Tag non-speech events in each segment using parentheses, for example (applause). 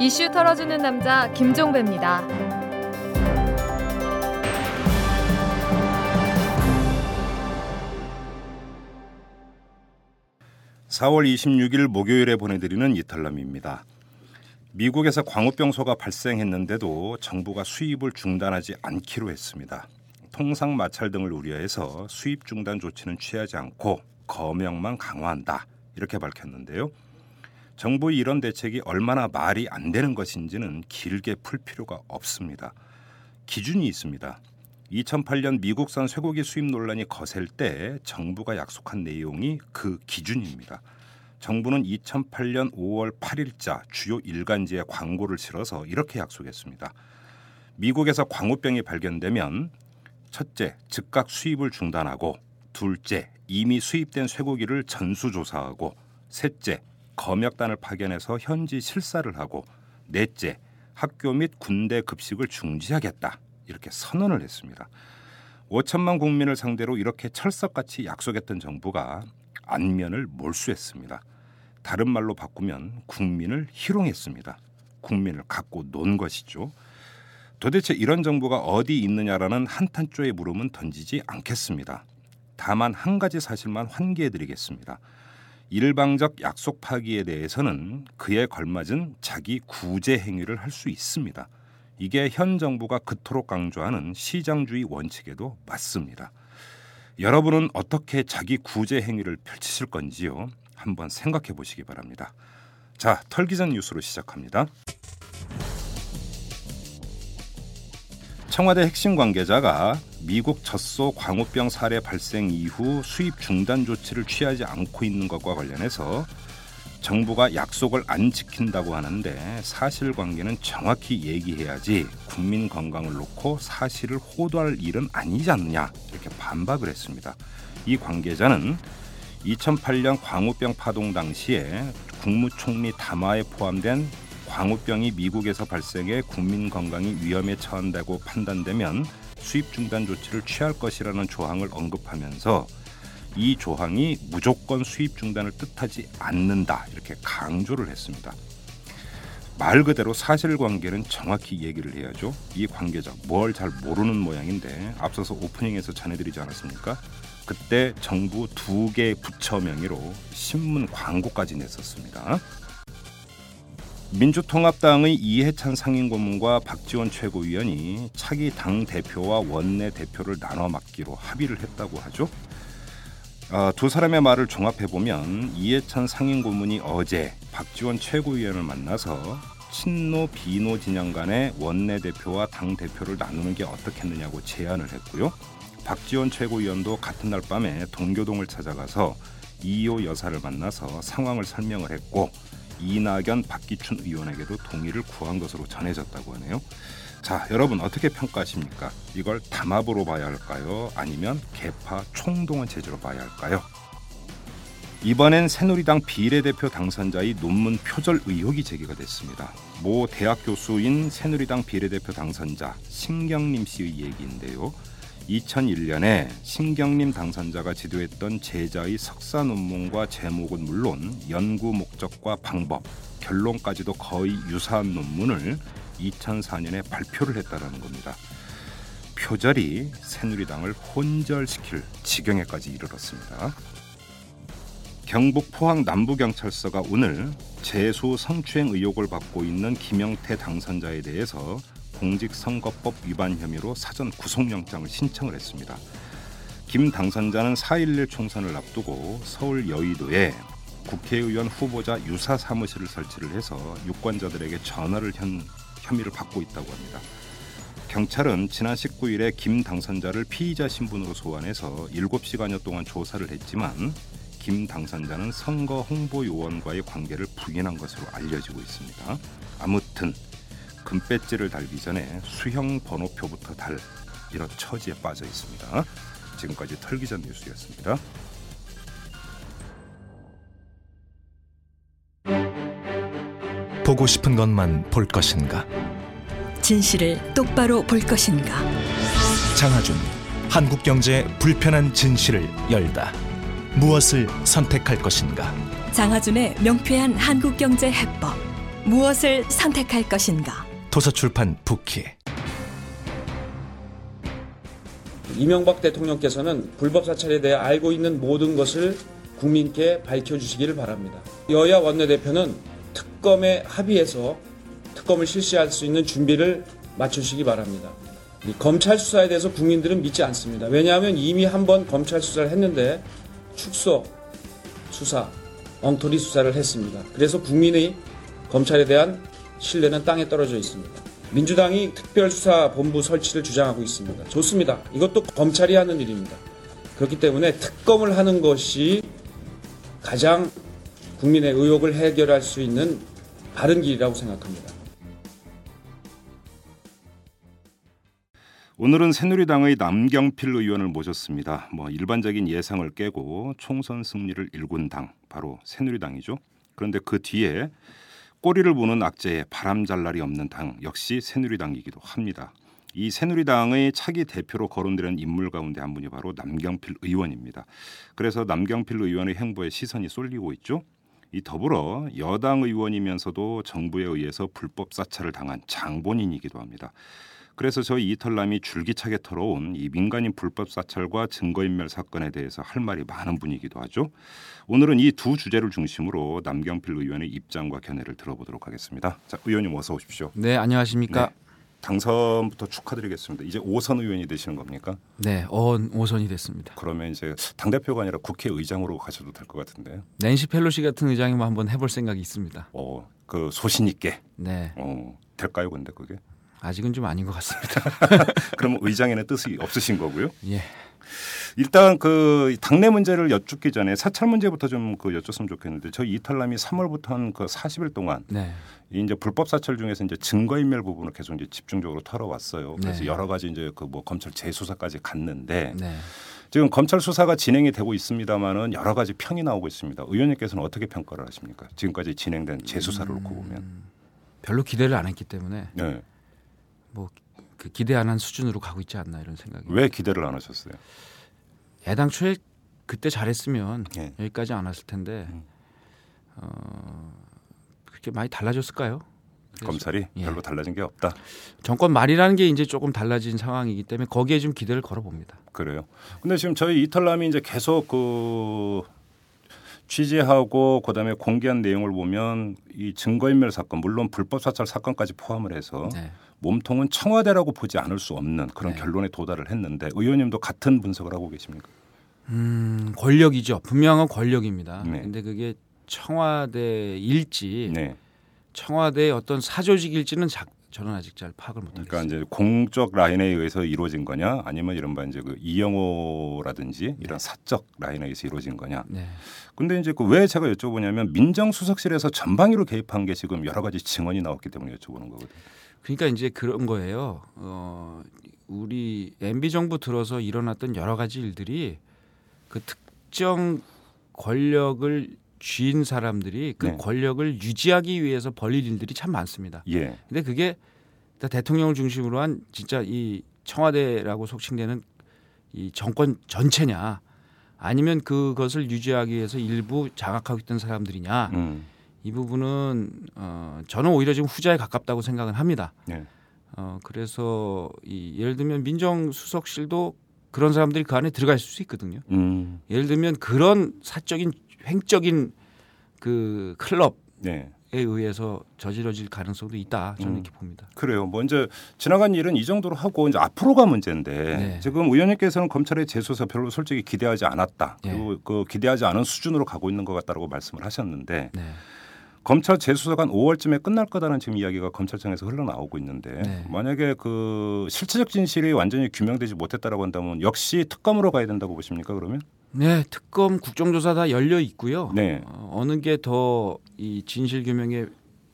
이슈 털어주는 남자 김종배입니다. 4월 26일 목요일에 보내드리는 이탈남입니다. 미국에서 광우병소가 발생했는데도 정부가 수입을 중단하지 않기로 했습니다. 통상 마찰 등을 우려해서 수입 중단 조치는 취하지 않고 검역만 강화한다 이렇게 밝혔는데요. 정부의 이런 대책이 얼마나 말이 안 되는 것인지는 길게 풀 필요가 없습니다. 기준이 있습니다. 2008년 미국산 쇠고기 수입 논란이 거셀 때 정부가 약속한 내용이 그 기준입니다. 정부는 2008년 5월 8일자 주요 일간지에 광고를 실어서 이렇게 약속했습니다. 미국에서 광우병이 발견되면 첫째, 즉각 수입을 중단하고 둘째, 이미 수입된 쇠고기를 전수조사하고 셋째, 검역단을 파견해서 현지 실사를 하고 넷째 학교 및 군대 급식을 중지하겠다 이렇게 선언을 했습니다. 5천만 국민을 상대로 이렇게 철석같이 약속했던 정부가 안면을 몰수했습니다. 다른 말로 바꾸면 국민을 희롱했습니다. 국민을 갖고 논 것이죠. 도대체 이런 정부가 어디 있느냐라는 한탄조의 물음은 던지지 않겠습니다. 다만 한 가지 사실만 환기해 드리겠습니다. 일방적 약속 파기에 대해서는 그에 걸맞은 자기 구제 행위를 할 수 있습니다. 이게 현 정부가 그토록 강조하는 시장주의 원칙에도 맞습니다. 여러분은 어떻게 자기 구제 행위를 펼치실 건지요? 한번 생각해 보시기 바랍니다. 자, 털기전 뉴스로 시작합니다. 청와대 핵심 관계자가 미국 젖소 광우병 사례 발생 이후 수입 중단 조치를 취하지 않고 있는 것과 관련해서 정부가 약속을 안 지킨다고 하는데 사실관계는 정확히 얘기해야지 국민 건강을 놓고 사실을 호도할 일은 아니지 않느냐 이렇게 반박을 했습니다. 이 관계자는 2008년 광우병 파동 당시에 국무총리 담화에 포함된 광우병이 미국에서 발생해 국민 건강이 위험에 처한다고 판단되면 수입 중단 조치를 취할 것이라는 조항을 언급하면서 이 조항이 무조건 수입 중단을 뜻하지 않는다 이렇게 강조를 했습니다. 말 그대로 사실관계는 정확히 얘기를 해야죠. 이 관계자 뭘 잘 모르는 모양인데 앞서서 오프닝에서 전해드리지 않았습니까? 그때 정부 두 개 부처 명의로 신문 광고까지 냈었습니다. 민주통합당의 이해찬 상임고문과 박지원 최고위원이 차기 당 대표와 원내 대표를 나눠 맡기로 합의를 했다고 하죠. 어, 두 사람의 말을 종합해 보면 이해찬 상임고문이 어제 박지원 최고위원을 만나서 친노 비노 진영 간의 원내 대표와 당 대표를 나누는 게 어떻겠느냐고 제안을 했고요. 박지원 최고위원도 같은 날 밤에 동교동을 찾아가서 이호 여사를 만나서 상황을 설명을 했고 이낙연 박기춘 의원에게도 동의를 구한 것으로 전해졌다고 하네요. 자, 여러분 어떻게 평가하십니까? 이걸 담합으로 봐야 할까요? 아니면 개파 총동원 체제로 봐야 할까요? 이번엔 새누리당 비례대표 당선자의 논문 표절 의혹이 제기가 됐습니다. 모 대학 교수인 새누리당 비례대표 당선자 신경림 씨의 얘기인데요. 2001년에 신경림 당선자가 지도했던 제자의 석사 논문과 제목은 물론 연구 목적과 방법, 결론까지도 거의 유사한 논문을 2004년에 발표를 했다라는 겁니다. 표절이 새누리당을 혼절시킬 지경에까지 이르렀습니다. 경북 포항 남부경찰서가 오늘 재수 성추행 의혹을 받고 있는 김영태 당선자에 대해서 공직선거법 위반 혐의로 사전 구속영장을 신청을 했습니다. 김 당선자는 4.11 총선을 앞두고 서울 여의도에 국회의원 후보자 유사 사무실을 설치를 해서 유권자들에게 전화를 현, 혐의를 받고 있다고 합니다. 경찰은 지난 19일에 김 당선자를 피의자 신분으로 소환해서 7시간여 동안 조사를 했지만 김 당선자는 선거 홍보 요원과의 관계를 부인한 것으로 알려지고 있습니다. 아무튼 금배지를 달기 전에 수형 번호표부터 달 이런 처지에 빠져 있습니다. 지금까지 털기전 뉴스였습니다. 보고 싶은 것만 볼 것인가? 진실을 똑바로 볼 것인가? 장하준 한국 경제의 불편한 진실을 열다. 무엇을 선택할 것인가? 장하준의 명쾌한 한국 경제 해법. 무엇을 선택할 것인가? 도서출판 북키 이명박 대통령께서는 불법 사찰에 대해 알고 있는 모든 것을 국민께 밝혀주시기를 바랍니다. 여야 원내대표는 특검에 합의해서 특검을 실시할 수 있는 준비를 맞추시기 바랍니다. 이 검찰 수사에 대해서 국민들은 믿지 않습니다. 왜냐하면 이미 한 번 검찰 수사를 했는데 축소 수사, 엉터리 수사를 했습니다. 그래서 국민의 검찰에 대한 신뢰는 땅에 떨어져 있습니다. 민주당이 특별수사본부 설치를 주장하고 있습니다. 좋습니다. 이것도 검찰이 하는 일입니다. 그렇기 때문에 특검을 하는 것이 가장 국민의 의혹을 해결할 수 있는 바른 길이라고 생각합니다. 오늘은 새누리당의 남경필 의원을 모셨습니다. 뭐 일반적인 예상을 깨고 총선 승리를 일군 당 바로 새누리당이죠. 그런데 그 뒤에 꼬리를 보는 악재에 바람잘 날이 없는 당 역시 새누리당이기도 합니다. 이 새누리당의 차기 대표로 거론되는 인물 가운데 한 분이 바로 남경필 의원입니다. 그래서 남경필 의원의 행보에 시선이 쏠리고 있죠. 이 더불어 여당 의원이면서도 정부에 의해서 불법 사찰을 당한 장본인이기도 합니다. 그래서 저희 이털남이 줄기차게 털어온 이 민간인 불법 사찰과 증거인멸 사건에 대해서 할 말이 많은 분이기도 하죠. 오늘은 이 두 주제를 중심으로 남경필 의원의 입장과 견해를 들어보도록 하겠습니다. 자, 의원님 어서 오십시오. 네, 안녕하십니까? 네. 당선부터 축하드리겠습니다. 이제 오선 의원이 되시는 겁니까? 네, 어원 오선이 됐습니다. 그러면 이제 당 대표가 아니라 국회의장으로 가셔도 될 것 같은데요. 낸시 펠로시 같은 의장이면 한번 해볼 생각이 있습니다. 어, 그 소신 있게. 네, 어, 될까요, 근데 그게? 아직은 좀 아닌 것 같습니다. (laughs) 그럼 의장에는 뜻이 없으신 거고요. 예, 일단 그 당내 문제를 여쭙기 전에 사찰 문제부터 좀 그 여쭙으면 좋겠는데 저희 이탈남이 3월부터 한 그 40일 동안 네, 이 이제 불법 사찰 중에서 이제 증거인멸 부분을 계속 이제 집중적으로 털어왔어요. 그래서 네. 여러 가지 이제 그 뭐 검찰 재수사까지 갔는데 네. 지금 검찰 수사가 진행이 되고 있습니다만은 여러 가지 평이 나오고 있습니다. 의원님께서는 어떻게 평가를 하십니까? 지금까지 진행된 재수사를 놓고 보면. 별로 기대를 안 했기 때문에 네. 뭐 그 기대 안 한 수준으로 가고 있지 않나 이런 생각이. 왜 기대를 안 하셨어요? 애당초에 그때 잘했으면 예. 여기까지 안 왔을 텐데 음. 어, 그렇게 많이 달라졌을까요? 검찰이 예. 별로 달라진 게 없다. 정권 말이라는 게 이제 조금 달라진 상황이기 때문에 거기에 좀 기대를 걸어봅니다. 그래요. 근데 지금 저희 이탈남이 이제 계속 그 취재하고 그다음에 공개한 내용을 보면 이 증거인멸 사건 물론 불법 사찰 사건까지 포함을 해서 네. 몸통은 청와대라고 보지 않을 수 없는 그런 네. 결론에 도달을 했는데 의원님도 같은 분석을 하고 계십니까? 음, 권력이죠. 분명한 권력입니다. 네. 근데 그게 청와대일지 네. 청와대의 어떤 사조직일지는 자, 저는 아직 잘 파악을 못하겠습니다. 그러니까 이제 공적 라인에 의해서 이루어진 거냐 아니면 이른바 이제 그 이영호라든지 이런 사적 라인에 의해서 이루어진 거냐. 네. 근데 이제 그 왜 제가 여쭤보냐면 민정수석실에서 전방위로 개입한 게 지금 여러 가지 증언이 나왔기 때문에 여쭤보는 거거든요. 그러니까 이제 그런 거예요. 어, 우리 MB 정부 들어서 일어났던 여러 가지 일들이 그 특정 권력을 쥐인 사람들이 그 네. 권력을 유지하기 위해서 벌릴 일들이 참 많습니다. 예. 근데 그게 다 대통령을 중심으로 한 진짜 이 청와대라고 속칭되는 이 정권 전체냐 아니면 그것을 유지하기 위해서 일부 장악하고 있던 사람들이냐 음. 이 부분은 어, 저는 오히려 지금 후자에 가깝다고 생각을 합니다. 예. 어, 그래서 이 예를 들면 민정수석실도 그런 사람들이 그 안에 있을 수 있거든요. 음. 예를 들면 그런 사적인 횡적인 그 클럽에 네. 의해서 저지러질 가능성도 있다. 저는 음. 이렇게 봅니다. 그래요. 뭐 이제 지나간 일은 이 정도로 하고 이제 앞으로가 문제인데 네. 지금 의원님께서는 검찰의 재수사 별로 솔직히 기대하지 않았다. 네. 그리고 그 기대하지 않은 수준으로 가고 있는 것 같다라고 말씀을 하셨는데 네. 검찰 재수사가 한 5월쯤에 끝날 거다는 지금 이야기가 검찰청에서 흘러나오고 있는데 네. 만약에 그 실체적 진실이 완전히 규명되지 못했다라고 한다면 역시 특검으로 가야 된다고 보십니까 그러면? 네, 특검 국정조사 다 열려 있고요. 네. 어, 어느 게 더 이 진실 규명에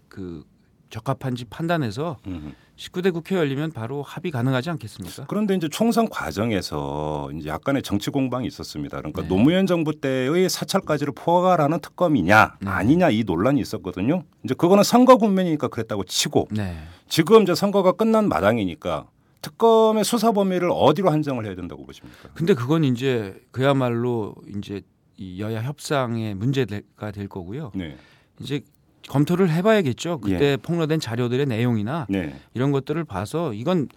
그 적합한지 판단해서 음. 19대 국회 열리면 바로 합의 가능하지 않겠습니까? 그런데 이제 총선 과정에서 이제 약간의 정치 공방이 있었습니다. 그러니까 네. 노무현 정부 때의 사찰까지를 포괄하는 특검이냐 네. 아니냐 이 논란이 있었거든요. 이제 그거는 선거 국면이니까 그랬다고 치고 네. 지금 이제 선거가 끝난 마당이니까 특검의 수사 범위를 어디로 한정을 해야 된다고 보십니까? 근데 그건 이제 그야말로 이제 이 여야 협상의 문제가 될 거고요. 네. 이제 검토를 해봐야겠죠. 그때 예. 폭로된 자료들의 내용이나 네. 이런 것들을 봐서 이건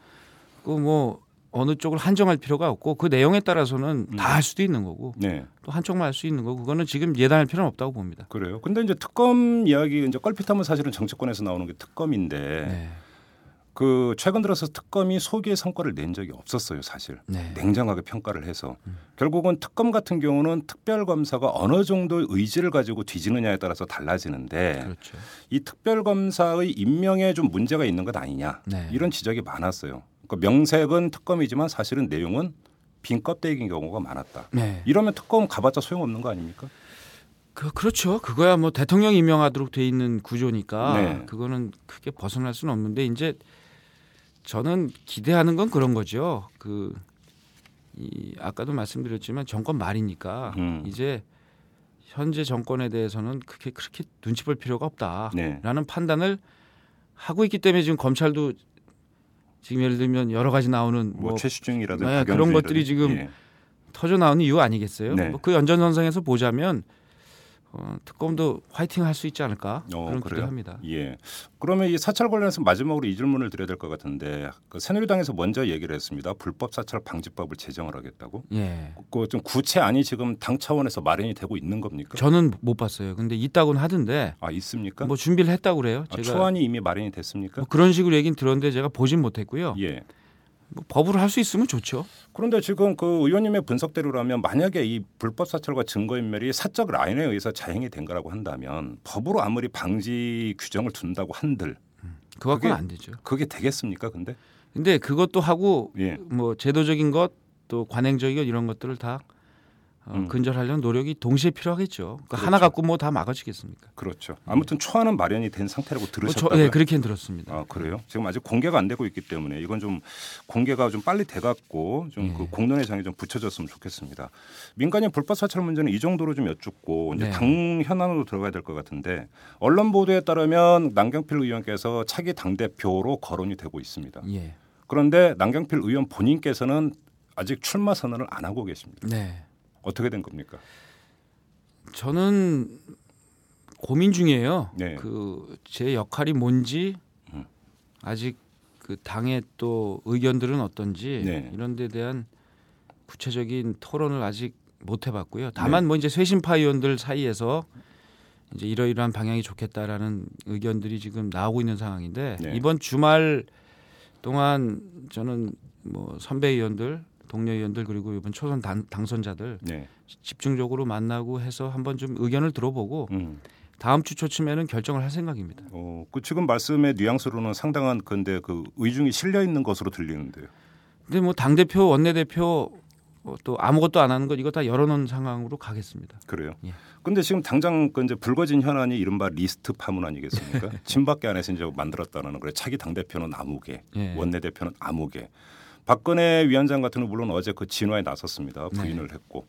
그뭐 어느 쪽을 한정할 필요가 없고 그 내용에 따라서는 다 할 수도 있는 거고 네. 또 한쪽만 할 수 있는 거고 그거는 지금 예단할 필요는 없다고 봅니다. 그래요. 근데 이제 특검 이야기 이제 껄핏하면 사실은 정치권에서 나오는 게 특검인데 네. 그 최근 들어서 특검이 소기의 성과를 낸 적이 없었어요, 사실. 네. 냉정하게 평가를 해서 결국은 특검 같은 경우는 특별 검사가 어느 정도의 의지를 가지고 뒤지느냐에 따라서 달라지는데 그렇죠. 이 특별 검사의 임명에 좀 문제가 있는 것 아니냐 네. 이런 지적이 많았어요. 그러니까 명색은 특검이지만 사실은 내용은 빈 껍데기인 경우가 많았다. 네. 이러면 특검 가봤자 소용없는 거 아닙니까? 그, 그렇죠. 그거야 뭐 대통령 임명하도록 돼 있는 구조니까 네. 그거는 크게 벗어날 수는 없는데 이제 저는 기대하는 건 그런 거죠. 그 이 아까도 말씀드렸지만 정권 말이니까 음. 이제 현재 정권에 대해서는 그렇게 그렇게 눈치 볼 필요가 없다라는 네. 판단을 하고 있기 때문에 지금 검찰도 지금 예를 들면 여러 가지 나오는 뭐, 뭐 최시중이라든지 네, 그런. 것들이 지금 예. 터져 나오는 이유 아니겠어요? 네. 뭐그 연전선상에서 보자면 어, 특검도 화이팅 할 수 있지 않을까 어, 그런 그래요? 기대합니다. 예. 그러면 이 사찰 관련해서 마지막으로 이 질문을 드려야 될 것 같은데 그 새누리당에서 먼저 얘기를 했습니다. 불법 사찰 방지법을 제정을 하겠다고. 예. 그좀 구체안이 지금 당 차원에서 마련이 되고 있는 겁니까? 저는 못 봤어요. 근데 있다고는 하던데 아 있습니까? 뭐 준비를 했다고 그래요. 아, 제가 초안이 이미 마련이 됐습니까? 뭐 그런 식으로 얘기는 들었는데 제가 보진 못했고요. 예. 뭐 법으로 할 수 있으면 좋죠. 그런데 지금 그 의원님의 분석대로라면 만약에 이 불법 사찰과 증거인멸이 사적 라인에 의해서 자행이 된 거라고 한다면 법으로 아무리 방지 규정을 둔다고 한들 그거 그게- 갖고는 안 되죠. 그게 되겠습니까? 근데 근데 그것도 하고 예. 뭐 제도적인 것 또 관행적인 것 이런 것들을 다 어, 음. 근절하려는 노력이 동시에 필요하겠죠. 그러니까 그렇죠. 하나 갖고 뭐 다 막아지겠습니까? 그렇죠. 아무튼 초안은 마련이 된 상태라고 뭐 저, 들으셨다고요? 예, 그렇게 들었습니다. 아 그래요? 지금 아직 공개가 안 되고 있기 때문에 이건 좀 공개가 좀 빨리 돼갖고 좀그 예. 공론의 장이 좀 붙여졌으면 좋겠습니다. 민간인 불법 사찰 문제는 이 정도로 좀 여쭙고 이제 네. 당 현안으로 들어가야 될 것 같은데 언론 보도에 따르면 남경필 의원께서 차기 당 대표로 거론이 되고 있습니다. 예. 그런데 남경필 의원 본인께서는 아직 출마 선언을 안 하고 계십니다. 네. 어떻게 된 겁니까? 저는 고민 중이에요. 네. 그제 역할이 뭔지 음. 아직 그 당의 또 의견들은 어떤지 네. 이런 데 대한 구체적인 토론을 아직 못 해봤고요. 다만 네. 뭐 이제 쇄신파 의원들 사이에서 이제 이러이러한 방향이 좋겠다라는 의견들이 지금 나오고 있는 상황인데 네. 이번 주말 동안 저는 뭐 선배 의원들, 동료 의원들 그리고 이번 초선 당, 당선자들 네. 집중적으로 만나고 해서 한번 좀 의견을 들어보고 음. 다음 주 초쯤에는 결정을 할 생각입니다. 어, 그 지금 말씀의 뉘앙스로는 상당한 근데 그 의중이 실려 있는 것으로 들리는데요. 근데 뭐 당 대표, 원내 대표 어, 또 아무것도 안 하는 것 이거 다 열어놓은 상황으로 가겠습니다. 그래요. 예. 근데 지금 당장 그 이제 불거진 현안이 이른바 리스트 파문 아니겠습니까? (laughs) 친박계 안에서 이제 만들었다는 그래 차기 당 대표는 아무개, 예. 원내 대표는 아무개. 박근혜 위원장 같은 경우 물론 어제 그 진화에 나섰습니다. 네. 부인을 했고.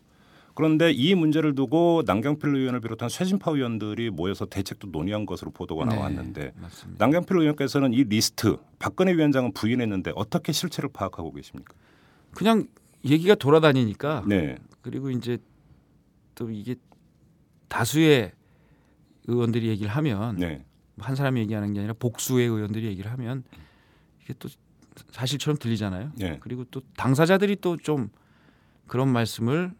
그런데 이 문제를 두고 남경필 의원을 비롯한 쇄신파 의원들이 모여서 대책도 논의한 것으로 보도가 네, 나왔는데 맞습니다. 남경필 의원께서는 이 리스트 박근혜 위원장은 부인했는데 어떻게 실체를 파악하고 계십니까? 그냥 얘기가 돌아다니니까 네, 그리고 이제 또 이게 다수의 의원들이 얘기를 하면 네, 한 사람이 얘기하는 게 아니라 복수의 의원들이 얘기를 하면 이게 또 사실처럼 들리잖아요. 네. 그리고 또 당사자들이 또 좀 그런 말씀을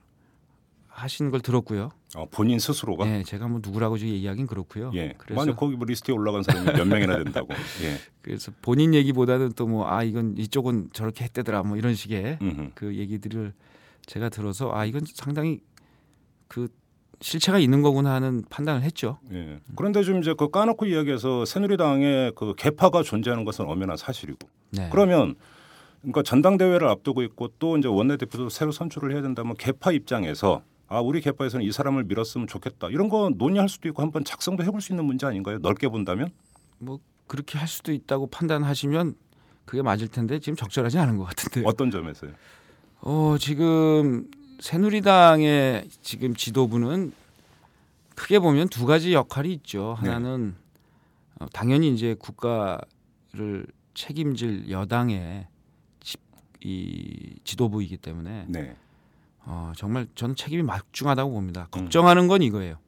하신 걸 들었고요. 어, 본인 스스로가 네, 제가 뭐 누구라고 지금 얘기하긴 그렇고요. 예. 그래서 만약 거기 뭐 리스트에 올라간 사람이 몇 명이나 된다고. (laughs) 예. 그래서 본인 얘기보다는 또 뭐 아 이건 이쪽은 저렇게 했대더라 뭐 이런 식의 음흠. 그 얘기들을 제가 들어서 아 이건 상당히 그 실체가 있는 거구나 하는 판단을 했죠. 예. 그런데 좀 이제 그 까놓고 이야기해서 새누리당의 그 개파가 존재하는 것은 엄연한 사실이고. 네. 그러면 그러니까 전당대회를 앞두고 있고 또 이제 원내대표도 새로 선출을 해야 된다면 개파 입장에서 아 우리 개파에서는 이 사람을 밀었으면 좋겠다 이런 거 논의할 수도 있고 한번 작성도 해볼 수 있는 문제 아닌가요? 넓게 본다면 뭐 그렇게 할 수도 있다고 판단하시면 그게 맞을 텐데 지금 적절하지 않은 것 같은데. 어떤 점에서요? 어 지금 새누리당의 지금 지도부는 크게 보면 두 가지 역할이 있죠. 네. 하나는 어, 당연히 이제 국가를 책임질 여당의 지, 이 지도부이기 때문에 네. 어, 정말 저는 책임이 막중하다고 봅니다. 음. 걱정하는 건 이거예요.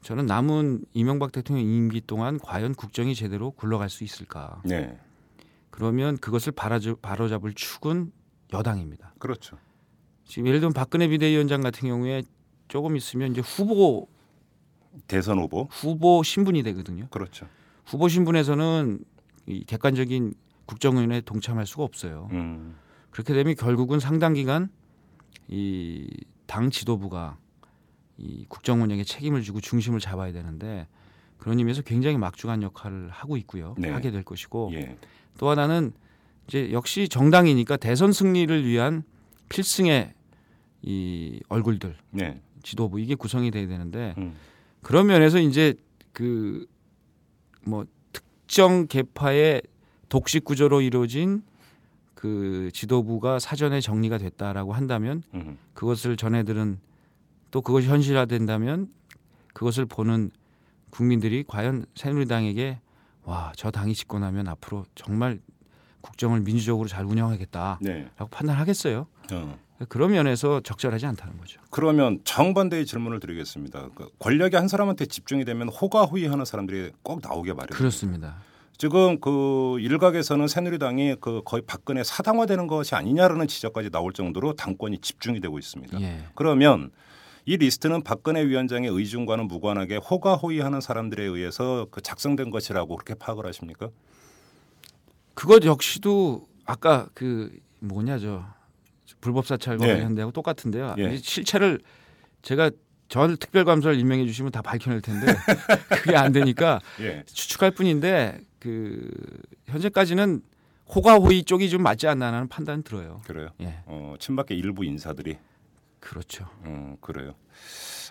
저는 남은 이명박 대통령 임기 동안 과연 국정이 제대로 굴러갈 수 있을까? 네. 그러면 그것을 바로잡, 바로잡을 축은 여당입니다. 그렇죠. 지금 예를 들면 박근혜 비대위원장 같은 경우에 조금 있으면 이제 후보 대선 후보. 후보 신분이 되거든요. 그렇죠. 후보 신분에서는 이 객관적인 국정원에 동참할 수가 없어요. 음. 그렇게 되면 결국은 상당 기간 이 당 지도부가 이 국정 운영에 책임을 지고 중심을 잡아야 되는데 그런 의미에서 굉장히 막중한 역할을 하고 있고요. 네. 하게 될 것이고 예. 또 하나는 이제 역시 정당이니까 대선 승리를 위한 필승의 이 얼굴들 네. 지도부 이게 구성이 돼야 되는데 음. 그런 면에서 이제 그 뭐 특정 계파의 독식 구조로 이루어진 그 지도부가 사전에 정리가 됐다라고 한다면 음. 그것을 전해들은 또 그것이 현실화된다면 그것을 보는 국민들이 과연 새누리당에게 와 저 당이 집권하면 앞으로 정말 국정을 민주적으로 잘 운영하겠다라고 네. 판단하겠어요. 어. 그런 면에서 적절하지 않다는 거죠. 그러면 정반대의 질문을 드리겠습니다. 그 권력이 한 사람한테 집중이 되면 호가호위하는 사람들이 꼭 나오게 마련. 그렇습니다. 지금 그 일각에서는 새누리당이 그 거의 박근혜 사당화되는 것이 아니냐라는 지적까지 나올 정도로 당권이 집중이 되고 있습니다. 예. 그러면 이 리스트는 박근혜 위원장의 의중과는 무관하게 호가호위하는 사람들에 의해서 그 작성된 것이라고 그렇게 파악을 하십니까? 그것 역시도 아까 그 뭐냐 저 불법 사찰과 예. 관련되고 똑같은데요. 예. 이 실체를 제가 저를 특별검사로 임명해 주시면 다 밝혀낼 텐데 (laughs) 그게 안 되니까 예. 추측할 뿐인데 그 현재까지는 호가호위 쪽이 좀 맞지 않나라는 판단 들어요. 그래요. 예, 어, 친박계 일부 인사들이 그렇죠. 음, 그래요.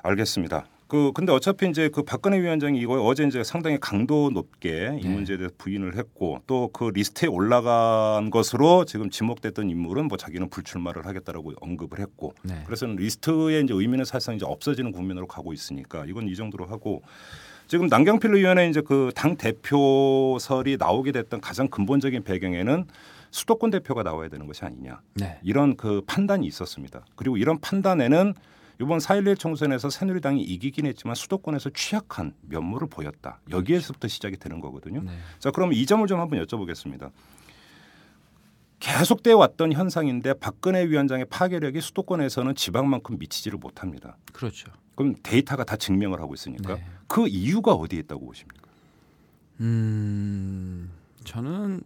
알겠습니다. 그 근데 어차피 이제 그 박근혜 위원장이 이거 어제 이제 상당히 강도 높게 이 네. 문제에 대해서 부인을 했고 또 그 리스트에 올라간 것으로 지금 지목됐던 인물은 뭐 자기는 불출마를 하겠다라고 언급을 했고 네. 그래서 리스트의 이제 의미는 사실상 이제 없어지는 국면으로 가고 있으니까 이건 이 정도로 하고 지금 남경필 의원의 이제 그 당 대표설이 나오게 됐던 가장 근본적인 배경에는 수도권 대표가 나와야 되는 것이 아니냐. 네. 이런 그 판단이 있었습니다. 그리고 이런 판단에는 이번 4.11 총선에서 새누리당이 이기긴 했지만 수도권에서 취약한 면모를 보였다. 여기에서부터 시작이 되는 거거든요. 네. 자, 그럼 이 점을 좀 한번 여쭤보겠습니다. 계속돼 왔던 현상인데 박근혜 위원장의 파괴력이 수도권에서는 지방만큼 미치지를 못합니다. 그렇죠. 그럼 데이터가 다 증명을 하고 있으니까 네. 그 이유가 어디에 있다고 보십니까? 음, 저는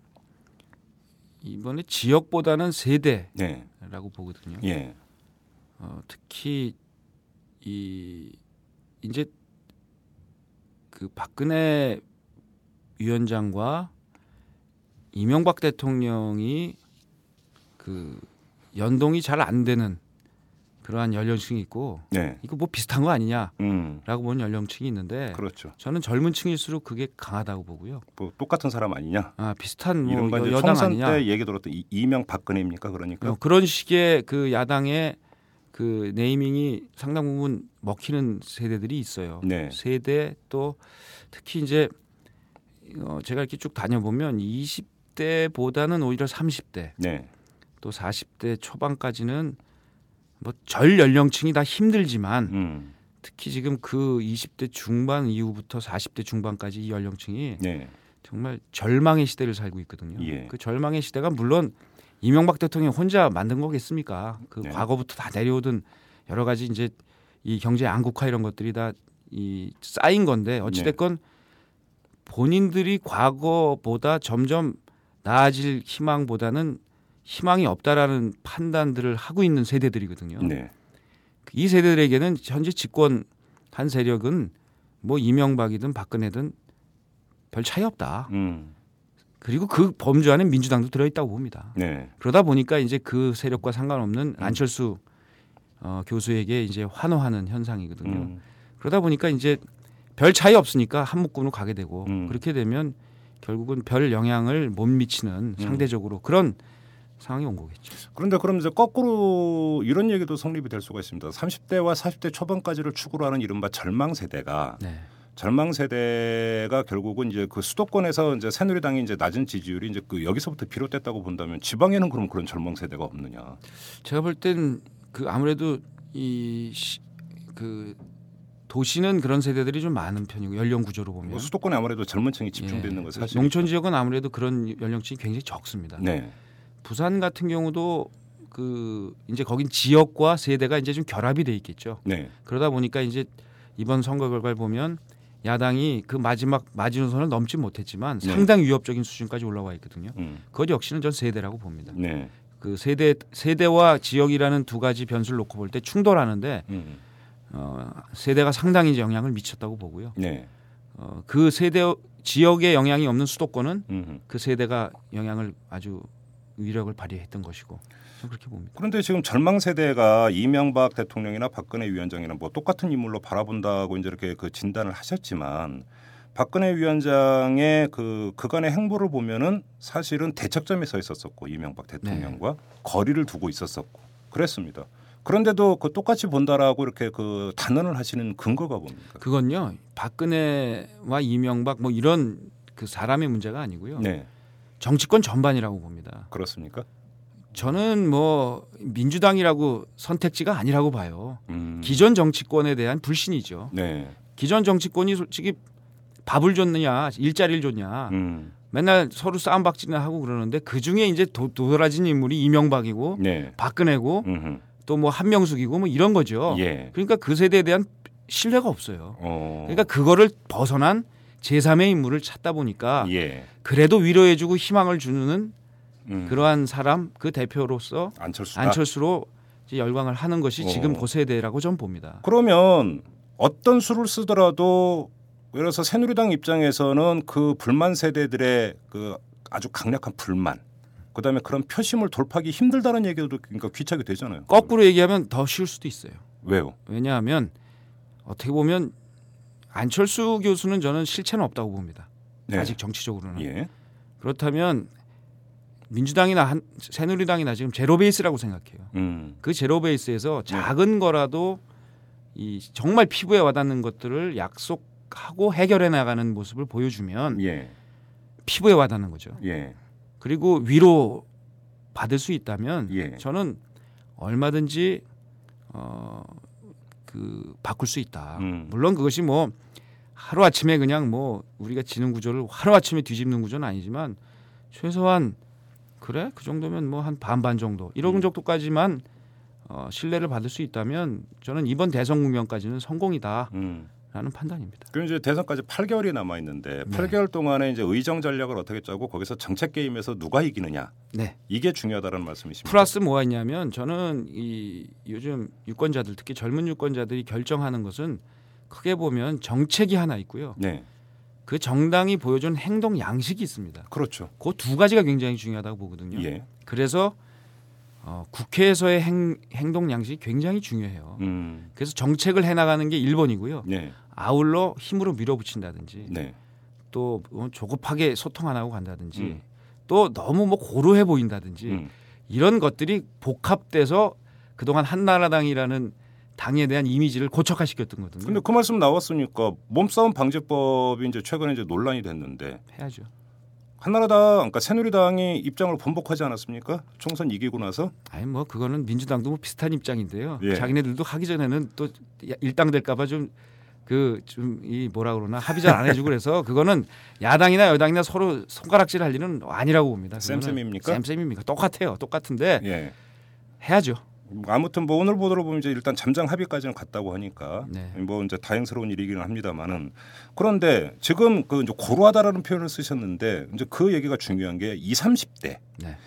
이번에 지역보다는 세대라고 네, 보거든요. 예, 어, 특히 이 이제 그 박근혜 위원장과 이명박 대통령이 그 연동이 잘 안 되는 그러한 연령층이 있고 네, 이거 뭐 비슷한 거 아니냐라고 음, 보는 연령층이 있는데 그렇죠. 저는 젊은 층일수록 그게 강하다고 보고요. 뭐 똑같은 사람 아니냐? 아 비슷한 뭐 이른바 여- 여당 총선 아니냐 때 얘기 들었던 이- 이명 박근혜입니까? 그러니까 어, 그런 식의 그 야당의 그 네이밍이 상당 부분 먹히는 세대들이 있어요. 네. 세대 또 특히 이제 어, 제가 이렇게 쭉 다녀보면 20대보다는 오히려 30대 네, 또 40대 초반까지는 뭐 절 연령층이 다 힘들지만 음, 특히 지금 그 20대 중반 이후부터 40대 중반까지 이 연령층이 네, 정말 절망의 시대를 살고 있거든요. 예. 그 절망의 시대가 물론 이명박 대통령이 혼자 만든 거겠습니까? 그 네. 과거부터 다 내려오던 여러 가지 이제 이 경제 양국화 이런 것들이 다 이 쌓인 건데 어찌 네. 됐건 본인들이 과거보다 점점 나아질 희망보다는 희망이 없다라는 판단들을 하고 있는 세대들이거든요. 네, 이 세대들에게는 현재 집권 한 세력은 뭐 이명박이든 박근혜든 별 차이 없다. 음, 그리고 그 범주 안에 민주당도 들어있다고 봅니다. 네, 그러다 보니까 이제 그 세력과 상관없는 음. 안철수 어, 교수에게 이제 환호하는 현상이거든요. 음, 그러다 보니까 이제 별 차이 없으니까 한 묶음으로 가게 되고 음. 그렇게 되면 결국은 별 영향을 못 미치는 음. 상대적으로 그런 상황이 온 거겠죠. 그런데 그럼 이제 거꾸로 이런 얘기도 성립이 될 수가 있습니다. 30대와 40대 초반까지를 축으로 하는 이른바 절망 세대가 네. 절망 세대가 결국은 이제 그 수도권에서 이제 새누리당이 이제 낮은 지지율이 이제 그 여기서부터 비롯됐다고 본다면 지방에는 그럼 그런 절망 세대가 없느냐? 제가 볼 땐 그 아무래도 이그 도시는 그런 세대들이 좀 많은 편이고 연령 구조로 보면 뭐 수도권에 아무래도 젊은 층이 집중돼 예. 있는 거 사실. 농촌 지역은 아무래도 그런 연령층이 굉장히 적습니다. 네. 부산 같은 경우도 그 이제 거긴 지역과 세대가 이제 좀 결합이 돼 있겠죠. 네. 그러다 보니까 이제 이번 선거 결과를 보면 야당이 그 마지막 마지노선을 넘지 못했지만 네. 상당히 위협적인 수준까지 올라와 있거든요. 음. 그것 역시는 전 세대라고 봅니다. 네. 그 세대 세대와 지역이라는 두 가지 변수를 놓고 볼 때 충돌하는데 음. 어, 세대가 상당히 영향을 미쳤다고 보고요. 네. 어, 그 세대 지역에 영향이 없는 수도권은 음. 그 세대가 영향을 아주 위력을 발휘했던 것이고 저는 그렇게 봅니다. 그런데 지금 절망 세대가 이명박 대통령이나 박근혜 위원장이나 뭐 똑같은 인물로 바라본다고 이제 이렇게 그 진단을 하셨지만 박근혜 위원장의 그 그간의 행보를 보면은 사실은 대척점에 서 있었었고 이명박 대통령과 거리를 두고 있었었고 그랬습니다. 그런데도 그 똑같이 본다라고 이렇게 그 단언을 하시는 근거가 뭡니까? 그건요 박근혜와 이명박 뭐 이런 그 사람의 문제가 아니고요. 네, 정치권 전반이라고 봅니다. 그렇습니까? 저는 뭐 민주당이라고 선택지가 아니라고 봐요. 음, 기존 정치권에 대한 불신이죠. 네, 기존 정치권이 솔직히 밥을 줬느냐 일자리를 줬냐 음, 맨날 서로 싸움박질이나 하고 그러는데 그 중에 이제 도, 도드라진 인물이 이명박이고 네, 박근혜고 음, 또뭐 한명숙이고 뭐 이런 거죠. 예, 그러니까 그 세대에 대한 신뢰가 없어요. 어, 그러니까 그거를 벗어난 제3의 인물을 찾다 보니까 예, 그래도 위로해주고 희망을 주는 음, 그러한 사람 그 대표로서 안철수다. 안철수로 열광을 하는 것이 지금 어. 그 세대라고 전 봅니다. 그러면 어떤 수를 쓰더라도 예를 들어서 새누리당 입장에서는 그 불만 세대들의 그 아주 강력한 불만 그다음에 그런 표심을 돌파하기 힘들다는 얘기도 그러니까 귀착이 되잖아요. 거꾸로 얘기하면 더 쉬울 수도 있어요. 왜요? 왜냐하면 어떻게 보면 안철수 교수는 저는 실체는 없다고 봅니다. 네. 아직 정치적으로는. 예. 그렇다면 민주당이나 한, 새누리당이나 지금 제로 베이스라고 생각해요. 음. 그 제로 베이스에서 네. 작은 거라도 이 정말 피부에 와닿는 것들을 약속하고 해결해 나가는 모습을 보여주면 예. 피부에 와닿는 거죠. 예. 그리고 위로 받을 수 있다면 예. 저는 얼마든지 어 그 바꿀 수 있다. 음. 물론 그것이 뭐 하루 아침에 그냥 뭐 우리가 지는 구조를 하루 아침에 뒤집는 구조는 아니지만 최소한 그래 그 정도면 뭐 한 반반 정도 이런 음. 정도까지만 어, 신뢰를 받을 수 있다면 저는 이번 대선 국면까지는 성공이다 라는 음. 판단입니다. 그럼 이제 대선까지 8개월이 남아 있는데 네. 8개월 동안에 이제 의정 전략을 어떻게 짜고 거기서 정책 게임에서 누가 이기느냐 네. 이게 중요하다는 말씀이십니까? 플러스 뭐가 있냐면 저는 이 요즘 유권자들 특히 젊은 유권자들이 결정하는 것은 크게 보면 정책이 하나 있고요. 네. 그 정당이 보여준 행동 양식이 있습니다. 그렇죠. 그 두 가지가 굉장히 중요하다고 보거든요. 예. 그래서 어, 국회에서의 행, 행동 양식이 굉장히 중요해요. 음. 그래서 정책을 해나가는 게 1번이고요. 네. 아울러 힘으로 밀어붙인다든지 네. 또뭐 조급하게 소통 안 하고 간다든지 음. 또 너무 뭐 고루해 보인다든지 음. 이런 것들이 복합돼서 그동안 한나라당이라는 당에 대한 이미지를 고착화시켰던 거거든요. 근데 그 말씀 나왔으니까 몸싸움 방지법이 이제 최근에 이제 논란이 됐는데 해야죠. 한나라당, 그러니까 새누리당이 입장을 번복하지 않았습니까? 총선 이기고 나서 아니 뭐 그거는 민주당도 뭐 비슷한 입장인데요. 예. 자기네들도 하기 전에는 또 일당 될까 봐 좀 그 좀 이 뭐라 그러나 합의 잘 안 해주고 그래서 그거는 야당이나 여당이나 서로 손가락질 할 일은 아니라고 봅니다. 쌤쌤입니까? 쌤쌤입니까? 똑같아요. 똑같은데 예. 해야죠. 아무튼 뭐 오늘 보도로 보면 이제 일단 잠정 합의까지는 갔다고 하니까 네. 뭐 이제 다행스러운 일이기는 합니다만은 그런데 지금 그 이제 고루하다라는 표현을 쓰셨는데 이제 그 얘기가 중요한 게 20, 30대 네.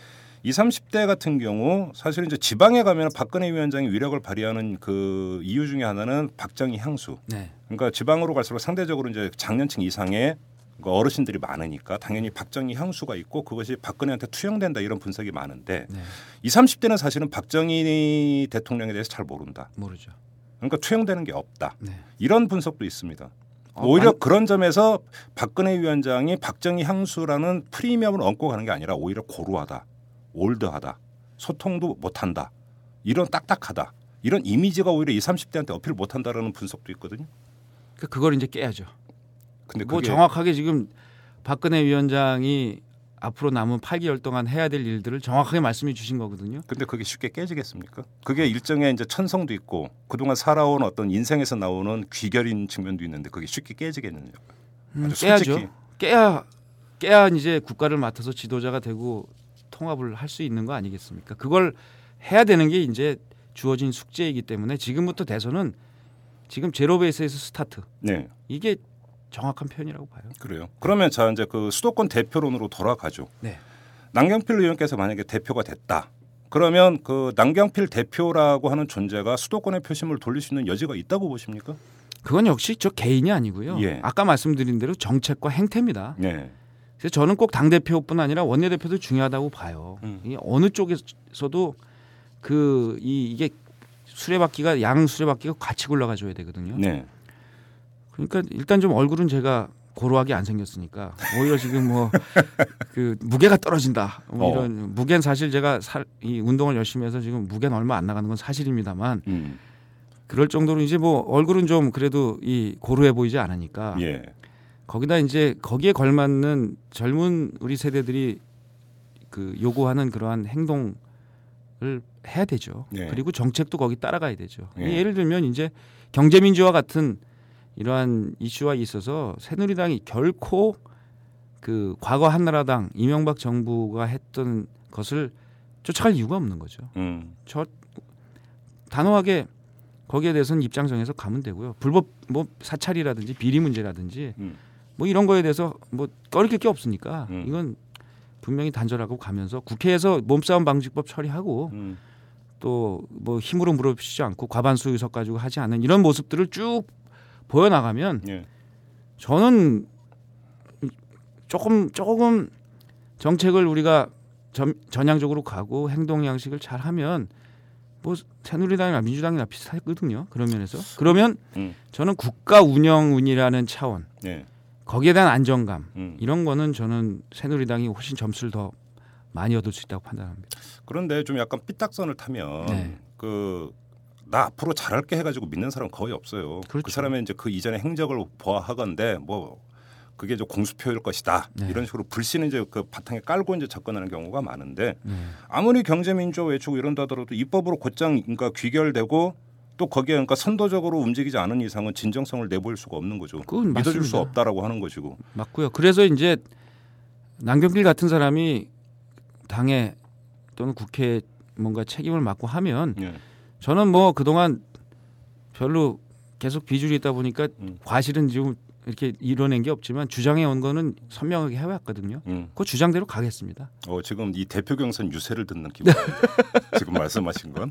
20, 30대 같은 경우 사실 이제 지방에 가면 박근혜 위원장이 위력을 발휘하는 그 이유 중에 하나는 박정희 향수. 네. 그러니까 지방으로 갈수록 상대적으로 이제 장년층 이상의 그 어르신들이 많으니까 당연히 박정희 향수가 있고 그것이 박근혜한테 투영된다 이런 분석이 많은데 네. 20, 30대는 사실은 박정희 대통령에 대해서 잘 모른다. 모르죠. 그러니까 투영되는 게 없다. 네. 이런 분석도 있습니다. 어, 오히려 만- 그런 점에서 박근혜 위원장이 박정희 향수라는 프리미엄을 얹고 가는 게 아니라 오히려 고루하다, 올드하다, 소통도 못한다, 이런 딱딱하다, 이런 이미지가 오히려 20, 30대한테 어필 못한다라는 분석도 있거든요. 그 그걸 이제 깨야죠. 근데 뭐 정확하게 지금 박근혜 위원장이 앞으로 남은 8개월 동안 해야 될 일들을 정확하게 말씀해 주신 거거든요. 근데 그게 쉽게 깨지겠습니까? 그게 일정의 이제 천성도 있고 그동안 살아온 어떤 인생에서 나오는 귀결인 측면도 있는데 그게 쉽게 깨지겠느냐? 음, 깨야죠. 깨야 깨야 이제 국가를 맡아서 지도자가 되고 통합을 할 수 있는 거 아니겠습니까? 그걸 해야 되는 게 이제 주어진 숙제이기 때문에 지금부터 대선은 지금 제로 베이스에서 스타트 네, 이게 정확한 표현이라고 봐요. 그래요. 그러면 자 이제 그 수도권 대표론으로 돌아가죠. 네. 남경필 의원께서 만약에 대표가 됐다. 그러면 그 남경필 대표라고 하는 존재가 수도권의 표심을 돌릴 수 있는 여지가 있다고 보십니까? 그건 역시 저 개인이 아니고요. 예. 아까 말씀드린 대로 정책과 행태입니다. 네. 그래서 저는 꼭 당 대표뿐 아니라 원내 대표도 중요하다고 봐요. 음. 이게 어느 쪽에서도 그 이 이게 수레바퀴가 양 수레바퀴가 같이 굴러가줘야 되거든요. 네. 그러니까 일단 좀 얼굴은 제가 고루하게 안 생겼으니까 오히려 지금 뭐 (laughs) 그 무게가 떨어진다 뭐 어. 이런 무게는 사실 제가 살, 이 운동을 열심히 해서 지금 무게는 얼마 안 나가는 건 사실입니다만 음. 그럴 정도로 이제 뭐 얼굴은 좀 그래도 이 고루해 보이지 않으니까 예. 거기다 이제 거기에 걸맞는 젊은 우리 세대들이 그 요구하는 그러한 행동을 해야 되죠. 예. 그리고 정책도 거기 따라가야 되죠. 예. 예를 들면 이제 경제민주화 같은 이러한 이슈와 있어서 새누리당이 결코 그 과거 한나라당 이명박 정부가 했던 것을 쫓아갈 이유가 없는 거죠. 음. 저 단호하게 거기에 대해서는 입장 정해서 가면 되고요. 불법 뭐 사찰이라든지 비리 문제라든지 음. 뭐 이런 거에 대해서 뭐 꺼리낄 게 없으니까 음. 이건 분명히 단절하고 가면서 국회에서 몸싸움 방지법 처리하고 음. 또뭐 힘으로 물어주지 않고 과반수 의석 가지고 하지 않는 이런 모습들을 쭉 보여 나가면 예. 저는 조금 조금 정책을 우리가 전, 전향적으로 가고 행동 양식을 잘 하면 뭐 새누리당이나 민주당이나 비슷하거든요. 그런 면에서 그러면 음. 저는 국가 운영운이라는 차원 예. 거기에 대한 안정감 음. 이런 거는 저는 새누리당이 훨씬 점수를 더 많이 얻을 수 있다고 판단합니다. 그런데 좀 약간 삐딱선을 타면 네. 그나 앞으로 잘할게 해가지고 믿는 사람 거의 없어요. 그 그렇죠. 사람의 이제 그 이전의 행적을 보아하건데 뭐 그게 이제 공수표일 것이다 네. 이런 식으로 불신을 이제 그 바탕에 깔고 이제 접근하는 경우가 많은데 네. 아무리 경제민주화 외치고 이런다 하더라도 입법으로 곧장 그러니까 귀결되고 또 거기에 그러니까 선도적으로 움직이지 않은 이상은 진정성을 내보일 수가 없는 거죠. 그건 믿어줄 수 맞습니다. 없다라고 하는 것이고. 맞고요. 그래서 이제 남경필 같은 사람이 당에 또는 국회에 뭔가 책임을 맡고 하면 예. 저는 뭐 그동안 별로 계속 비주류 있다 보니까 음. 과실은 지금 이렇게 이뤄낸 게 없지만 주장해 온 거는 선명하게 해왔거든요. 음. 그 주장대로 가겠습니다. 어, 지금 이 대표 경선 유세를 듣는 기분. (laughs) 지금 말씀하신 건.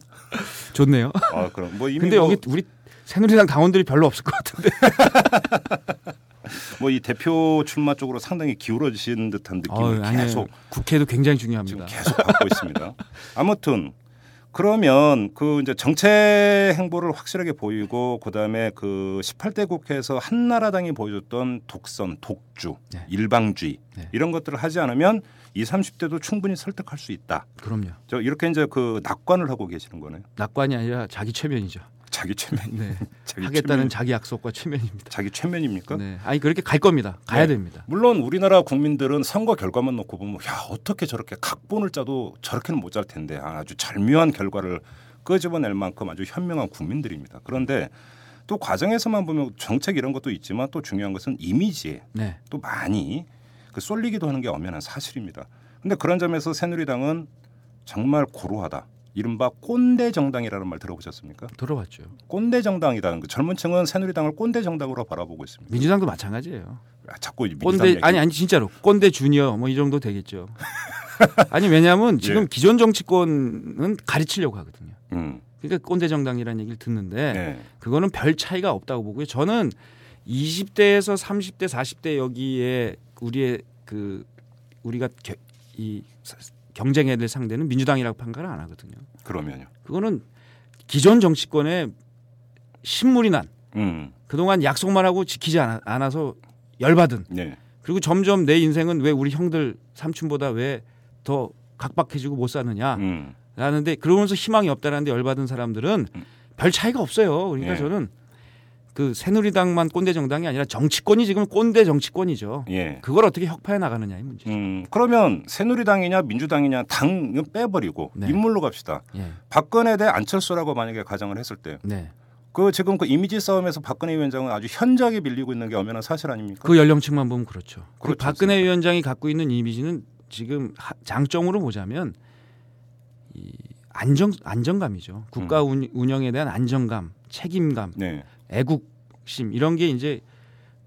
좋네요. 아 그럼 뭐 이미 근데 뭐, 여기 우리 새누리당 당원들이 별로 없을 것 같은데. (laughs) 뭐 이 대표 출마 쪽으로 상당히 기울어지신 듯한 느낌을 아니에요. 계속 국회도 굉장히 지금 중요합니다. 계속 받고 있습니다. (laughs) 아무튼 그러면 그 이제 정책 행보를 확실하게 보이고 그다음에 그 18대 국회에서 한나라당이 보여줬던 독선, 독주, 네. 일방주의 네. 이런 것들을 하지 않으면 이 30대도 충분히 설득할 수 있다. 그럼요. 저 이렇게 이제 그 낙관을 하고 계시는 거네요. 낙관이 아니라 자기 최면이죠. 자기 최면, 네. (laughs) 자기 하겠다는 최면, 자기 약속과 최면입니다. 자기 최면입니까? 네. 아니 그렇게 갈 겁니다. 가야 네. 됩니다. 물론 우리나라 국민들은 선거 결과만 놓고 보면 야 어떻게 저렇게 각본을 짜도 저렇게는 못 짤 텐데 아주 절묘한 결과를 끄집어낼 만큼 아주 현명한 국민들입니다. 그런데 또 과정에서만 보면 정책 이런 것도 있지만 또 중요한 것은 이미지에 네. 또 많이 그 쏠리기도 하는 게 엄연한 사실입니다. 근데 그런 점에서 새누리당은 정말 고루하다. 이른바 꼰대 정당이라는 말 들어보셨습니까? 들어봤죠. 꼰대 정당이라는 거 젊은 층은 새누리당을 꼰대 정당으로 바라보고 있습니다. 민주당도 마찬가지예요. 아, 자꾸 꼰대 얘기- 아니 아니 진짜로 꼰대 주니어 뭐 이 정도 되겠죠. (laughs) 아니 왜냐하면 지금 예. 기존 정치권은 가르치려고 하거든요. 음, 그러니까 꼰대 정당이라는 얘기를 듣는데 네. 그거는 별 차이가 없다고 보고요. 저는 20대에서 30대, 40대 여기에 우리의 그 우리가 겨, 이 사- 경쟁해야 될 상대는 민주당이라고 판가를 안 하거든요. 그러면요. 그거는 기존 정치권에 신물이 난 음, 그동안 약속만 하고 지키지 않아, 않아 서 열받은 네. 그리고 점점 내 인생은 왜 우리 형들 삼촌보다 왜 더 각박해지고 못 사느냐 음, 라는데 그러면서 희망이 없다라는데 열받은 사람들은 음. 별 차이가 없어요. 그러니까 예. 저는 그 새누리당만 꼰대 정당이 아니라 정치권이 지금 꼰대 정치권이죠. 예. 그걸 어떻게 혁파해 나가느냐의 문제. 음, 그러면 새누리당이냐 민주당이냐 당은 빼버리고 네. 인물로 갑시다. 예. 박근혜 대 안철수라고 만약에 가정을 했을 때, 네. 그 지금 그 이미지 싸움에서 박근혜 위원장은 아주 현저하게 밀리고 있는 게 엄연한 사실 아닙니까? 그 연령층만 보면 그렇죠. 그 그렇지 박근혜 위원장이 갖고 있는 이미지는 지금 하- 장점으로 보자면 이 안정 안정감이죠. 국가 음. 운- 운영에 대한 안정감, 책임감, 네, 애국심 이런 게 이제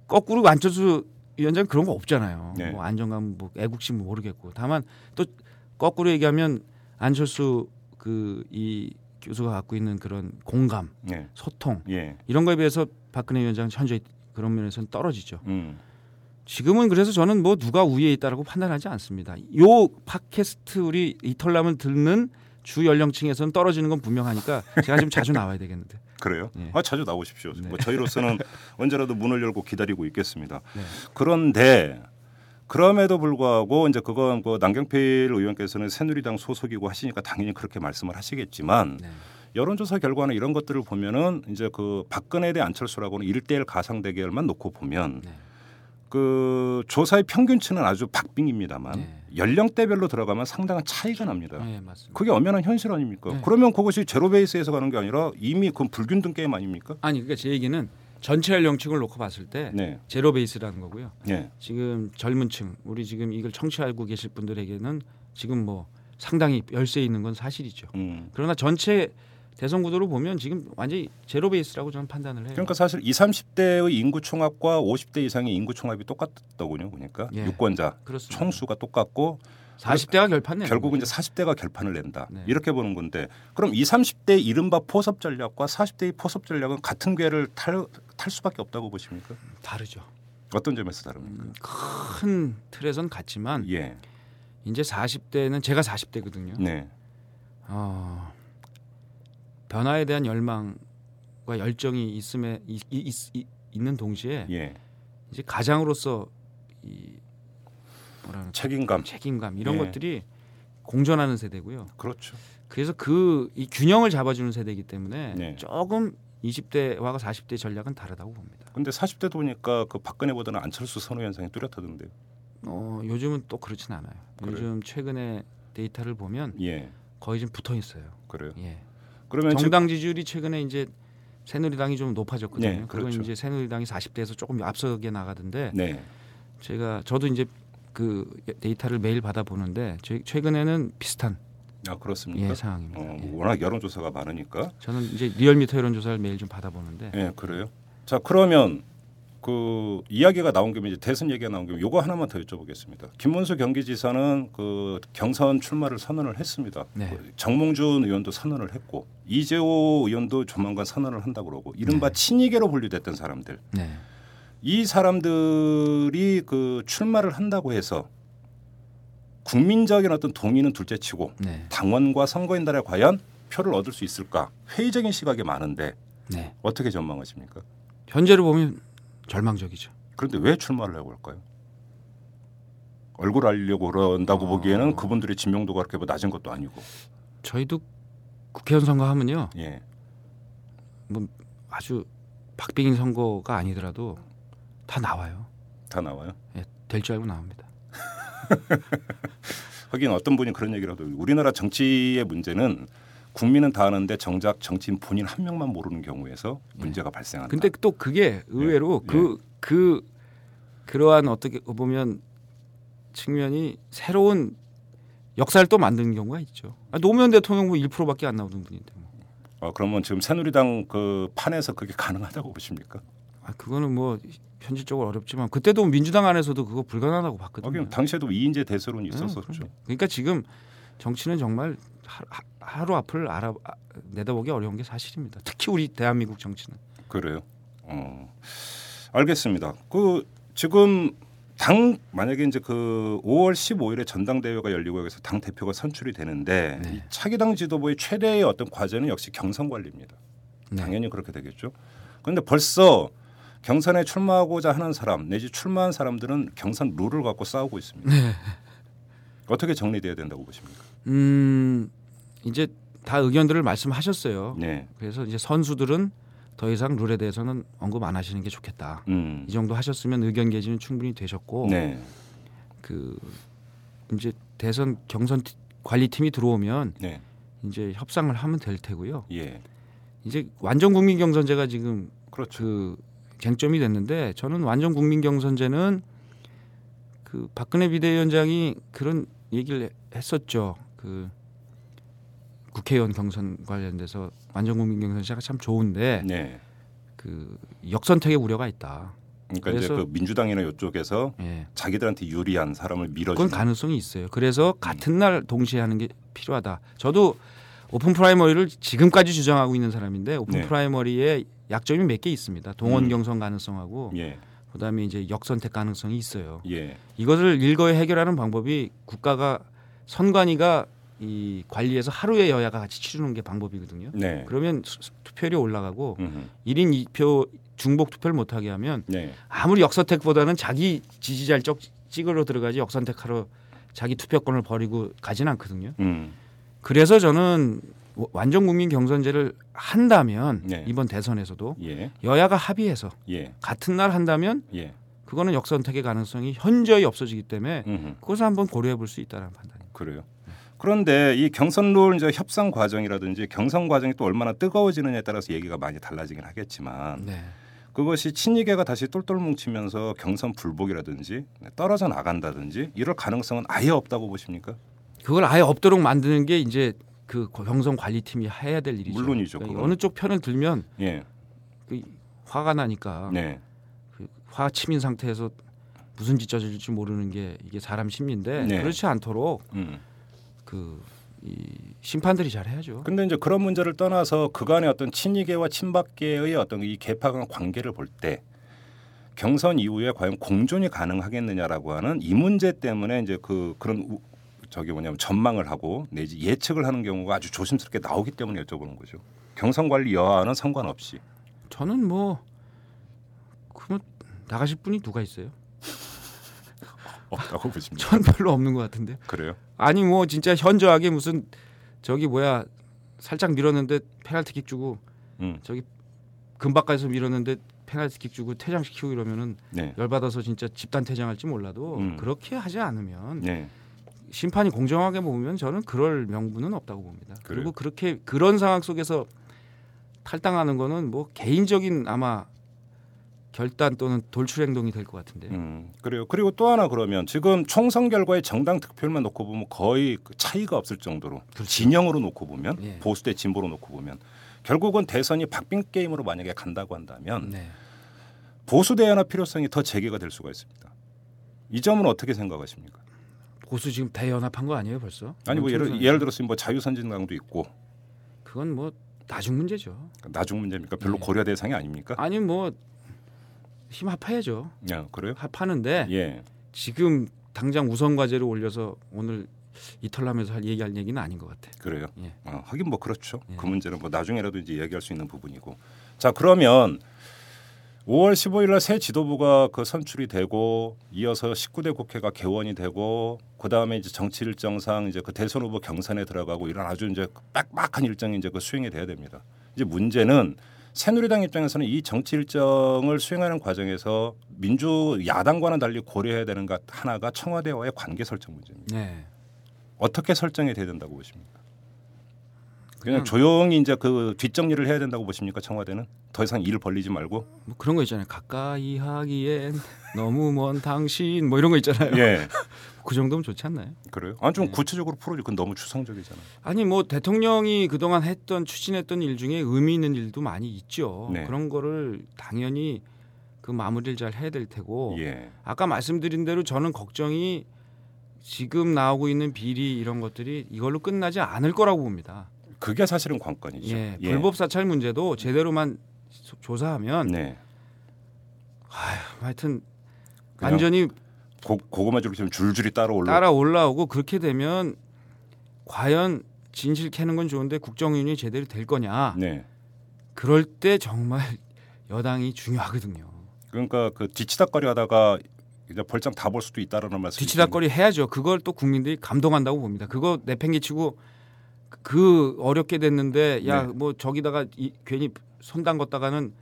거꾸로 안철수 위원장 그런 거 없잖아요. 네. 뭐 안정감, 뭐 애국심 뭐 모르겠고 다만 또 거꾸로 얘기하면 안철수 그 이 교수가 갖고 있는 그런 공감, 네, 소통 예, 이런 거에 비해서 박근혜 위원장 은 현재 그런 면에서는 떨어지죠. 음, 지금은 그래서 저는 뭐 누가 우위에 있다라고 판단하지 않습니다. 요 팟캐스트 우리 이털남을 듣는 주 연령층에서는 떨어지는 건 분명하니까 제가 좀 자주 나와야 되겠는데. 그래요? 예. 아 자주 나오십시오. 네. 뭐 저희로서는 (laughs) 언제라도 문을 열고 기다리고 있겠습니다. 네. 그런데 그럼에도 불구하고 이제 그건 그 남경필 의원께서는 새누리당 소속이고 하시니까 당연히 그렇게 말씀을 하시겠지만 네. 여론조사 결과나 이런 것들을 보면은 이제 그 박근혜 대 안철수라고는 일대일 가상 대결만 놓고 보면 네. 그 조사의 평균치는 아주 박빙입니다만 네. 연령대별로 들어가면 상당한 차이가 납니다. 네, 맞습니다. 그게 엄연한 현실 아닙니까? 네. 그러면 그것이 제로 베이스에서 가는 게 아니라 이미 그 불균등 게임 아닙니까? 아니 그러니까 제 얘기는 전체 연령층을 놓고 봤을 때 네. 제로 베이스라는 거고요. 네. 지금 젊은층 우리 지금 이걸 청취하고 계실 분들에게는 지금 뭐 상당히 열세 있는 건 사실이죠. 음. 그러나 전체 대선 구도로 보면 지금 완전히 제로 베이스라고 저는 판단을 해요. 그러니까 사실 20, 30대의 인구 총합과 50대 이상의 인구 총합이 똑같더군요. 그러니까 예. 유권자 그렇습니다. 총수가 똑같고 40대가 결판내. 결국은 이제 40대가 결판을 낸다. 네. 이렇게 보는 건데 그럼 20, 30대 이른바 포섭 전략과 40대의 포섭 전략은 같은 궤를 탈, 탈 수밖에 없다고 보십니까? 다르죠. 어떤 점에서 다릅니까? 음, 큰 틀에선 같지만 예. 이제 40대는 제가 40대거든요. 네. 어, 변화에 대한 열망과 열정이 있음에 이, 이, 있- 이- 있는 동시에 예. 이제 가장으로서 이 뭐라는 책임감. 책임감 이런 예. 것들이 공존하는 세대고요. 그렇죠. 그래서 그 이 균형을 잡아주는 세대이기 때문에 네. 조금 20대와 40대 전략은 다르다고 봅니다. 근데 40대도 보니까 그 박근혜보다는 안철수 선호 현상이 뚜렷하던데요. 어, 요즘은 또 그렇진 않아요. 그래요? 요즘 최근에 데이터를 보면 예. 거의 좀 붙어 있어요. 그래요. 예. 그러면 정당 지지율이 최근에 이제 새누리당이 좀 높아졌거든요. 네, 그건 그렇죠. 이제 새누리당이 40대에서 조금 앞서게 나가던데 네. 제가 저도 이제 그 데이터를 매일 받아 보는데 최근에는 비슷한 아 그렇습니까? 예, 상황입니다. 어, 예. 워낙 여론조사가 많으니까. 저는 이제 리얼미터 여론조사를 매일 좀 받아 보는데 예, 그래요. 자, 그러면 그 이야기가 나온 김에 이제 대선 얘기가 나온 김에 요거 하나만 더 여쭤보겠습니다. 김문수 경기지사는 그 경선 출마를 선언을 했습니다. 네. 그 정몽준 의원도 선언을 했고 이재호 의원도 조만간 선언을 한다고 그러고 이른바 네. 친이계로 분류됐던 사람들 네. 이 사람들이 그 출마를 한다고 해서 국민적인 어떤 동의는 둘째치고 네. 당원과 선거인단에 과연 표를 얻을 수 있을까 회의적인 시각이 많은데 네. 어떻게 전망하십니까? 현재로 보면 절망적이죠. 그런데 왜 출마를 하고 할까요? 얼굴 알리려고 그런다고 어. 보기에는 그분들의 지명도가 그렇게 뭐 낮은 것도 아니고 저희도 국회의원 선거 하면요. 예 뭐 아주 박빙인 선거가 아니더라도 다 나와요. 다 나와요. 예, 될 줄 알고 나옵니다. (laughs) 하긴 어떤 분이 그런 하더라고요. 우리나라 정치의 문제는 국민은 다 아는데 정작 정치인 본인 한 명만 모르는 경우에서 문제가 발생한다. 근데 또 그게 의외로 예. 그그 그러한 어떻게 보면 측면이 새로운 역사를 또 만드는 경우가 있죠. 아, 노무현 대통령 뭐 1%밖에 안 나오는 분인데 뭐. 어, 그러면 지금 새누리당 그 판에서 그게 가능하다고 보십니까? 아, 그거는 뭐 현실적으로 어렵지만 그때도 민주당 안에서도 그거 불가능하다고 봤거든요. 하긴 당시에도 이인재 대세론이 네, 있었었죠. 그럼요. 그러니까 지금 정치는 정말 하, 하루 앞을 알아 아, 내다보기 어려운 게 사실입니다. 특히 우리 대한민국 정치는. 그래요. 어, 알겠습니다. 그 지금 당 만약에 이제 그 5월 15일에 전당대회가 열리고 여기서 당 대표가 선출이 되는데 네. 이 차기 당 지도부의 최대의 어떤 과제는 역시 경선 관리입니다. 네. 당연히 그렇게 되겠죠. 그런데 벌써 경선에 출마하고자 하는 사람 내지 출마한 사람들은 경선 룰을 갖고 싸우고 있습니다. 네. 어떻게 정리돼야 된다고 보십니까? 음 이제 다 의견들을 말씀하셨어요. 네, 그래서 이제 선수들은 더 이상 룰에 대해서는 언급 안 하시는 게 좋겠다. 음. 이 정도 하셨으면 의견 개진은 충분히 되셨고 네. 그 이제 대선 경선 티- 관리팀이 들어오면 네. 이제 협상을 하면 될 테고요. 예. 이제 완전 국민 경선제가 지금 그렇죠. 그 쟁점이 됐는데 저는 완전 국민 경선제는 그 박근혜 비대위원장이 그런 얘기를 했었죠. 그 국회의원 경선 관련돼서 완전 국민 경선제가 참 좋은데 네. 그 역선택의 우려가 있다. 그러니까 이제 그 민주당이나 이쪽에서 예. 자기들한테 유리한 사람을 밀어주는 그건 가능성이 있어요. 그래서 같은 날 동시에 하는 게 필요하다. 저도 오픈 프라이머리를 지금까지 주장하고 있는 사람인데 오픈 네. 프라이머리에 약점이 몇 개 있습니다. 동원 음. 경선 가능성하고 예. 그다음에 이제 역선택 가능성이 있어요. 예. 이것을 일거에 해결하는 방법이 국가가 선관위가 이 관리해서 하루에 여야가 같이 치르는 게 방법이거든요. 네. 그러면 수- 투표율이 올라가고 음흠. 일 1인 2표 중복 투표를 못 하게 하면 네. 아무리 역선택보다는 자기 지지자를 쩍 찍으러 들어가지 역선택하러 자기 투표권을 버리고 가진 않거든요. 음. 그래서 저는 와- 완전 국민 경선제를 한다면 네. 이번 대선에서도 예. 여야가 합의해서 예. 같은 날 한다면 예. 그거는 역선택의 가능성이 현저히 없어지기 때문에 음흠. 그것을 한번 고려해 볼 수 있다는 판단입니다. 그래요. 그런데 이 경선룰 이제 협상 과정이라든지 경선 과정이 또 얼마나 뜨거워지느냐에 따라서 얘기가 많이 달라지긴 하겠지만 네. 그것이 친이계가 다시 똘똘 뭉치면서 경선 불복이라든지 떨어져 나간다든지 이럴 가능성은 아예 없다고 보십니까? 그걸 아예 없도록 만드는 게 이제 그 경선 관리팀이 해야 될 일이죠. 물론이죠, 그러니까. 어느 쪽 편을 들면 예. 그 화가 나니까 네. 그 화 치민 상태에서 무슨 짓 저질지 모르는 게 이게 사람 심리인데 네. 그렇지 않도록 음. 그이 심판들이 잘 해야죠. 근데 이제 그런 문제를 떠나서 그간의 어떤 친이계와 친박계의 어떤 이 개파 간 관계를 볼 때 경선 이후에 과연 공존이 가능하겠느냐라고 하는 이 문제 때문에 이제 그 그런 우, 저기 뭐냐면 전망을 하고 내지 예측을 하는 경우가 아주 조심스럽게 나오기 때문에 여쭤보는 거죠. 경선 관리 여하는 상관없이. 저는 뭐 그러면 나가실 분이 누가 있어요? 없다고 (laughs) 보십니까? 전 별로 없는 것 같은데. 그래요? 아니 뭐 진짜 현저하게 무슨 저기 뭐야 살짝 밀었는데 페널티킥 주고 음. 저기 금박까지서 밀었는데 페널티킥 주고 퇴장시키고 이러면은 네. 열받아서 진짜 집단 퇴장할지 몰라도 음. 그렇게 하지 않으면 네. 심판이 공정하게 보면 저는 그럴 명분은 없다고 봅니다. 그래요? 그리고 그렇게 그런 상황 속에서 탈당하는 거는 뭐 개인적인 아마 결단 또는 돌출 행동이 될 것 같은데요. 음, 그래요. 그리고 또 하나 그러면 지금 총선 결과의 정당 득표율만 놓고 보면 거의 그 차이가 없을 정도로 진영으로 놓고 보면 예. 보수 대 진보로 놓고 보면 결국은 대선이 박빙 게임으로 만약에 간다고 한다면 네. 보수 대연합 필요성이 더 제기가 될 수가 있습니다. 이 점은 어떻게 생각하십니까? 보수 지금 대연합한 거 아니에요 벌써? 아니 뭐 예를. 예를 들어서 뭐 자유선진당도 있고 그건 뭐 나중 문제죠. 나중 문제입니까? 별로 예. 고려 대상이 아닙니까? 아니 뭐 힘 합해야죠. 야, 그래요? 합하는데 예. 지금 당장 우선 과제로 올려서 오늘 이탈하면서 할 얘기할 얘기는 아닌 것 같아. 그래요. 예. 어, 하긴 뭐 그렇죠. 예. 그 문제는 뭐 나중에라도 이제 얘기할 수 있는 부분이고. 자 그러면 5월 15일 날 새 지도부가 그 선출이 되고 이어서 19대 국회가 개원이 되고 그 다음에 이제 정치 일정상 이제 그 대선 후보 경선에 들어가고 이런 아주 이제 빡빡한 일정이 이제 그 수행이 돼야 됩니다. 이제 문제는 새누리당 입장에서는 이 정치 일정을 수행하는 과정에서 민주 야당과는 달리 고려해야 되는 것 하나가 청와대와의 관계 설정 문제입니다. 네. 어떻게 설정이 돼야 된다고 보십니까? 그냥 그냥- 조용히 이제 그 뒷정리를 해야 된다고 보십니까 청와대는 더 이상 일 벌리지 말고 뭐 그런 거 있잖아요. 가까이 하기엔 너무 먼 당신 뭐 이런 거 있잖아요. 예 (laughs) 그 정도면 좋지 않나요? 그래요 아니 좀 네. 구체적으로 풀어줘 그건 너무 추상적이잖아요 아니 뭐 대통령이 그동안 했던 추진했던 일 중에 의미 있는 일도 많이 있죠. 네. 그런 거를 당연히 그 마무리를 잘 해야 될 테고 예 아까 말씀드린 대로 저는 걱정이 지금 나오고 있는 비리 이런 것들이 이걸로 끝나지 않을 거라고 봅니다. 그게 사실은 관건이죠 예, 불법 사찰 문제도 제대로만 조- 조사하면 네 하여튼 그냥 완전히 고, 고구마 줄처럼 줄줄이 따라 올라 따라 올라오고 그렇게 되면 과연 진실 캐는 건 좋은데 국정운영이 제대로 될 거냐? 네 그럴 때 정말 (laughs) 여당이 중요하거든요. 그러니까 그 뒤치다거리 하다가 이제 벌장 다 볼 수도 있다라는 말씀 뒤치다거리 해야죠. 그걸 또 국민들이 감동한다고 봅니다. 그거 내팽개치고 그 어렵게 됐는데 야 네. 뭐 저기다가 이, 괜히 손 담궜다가는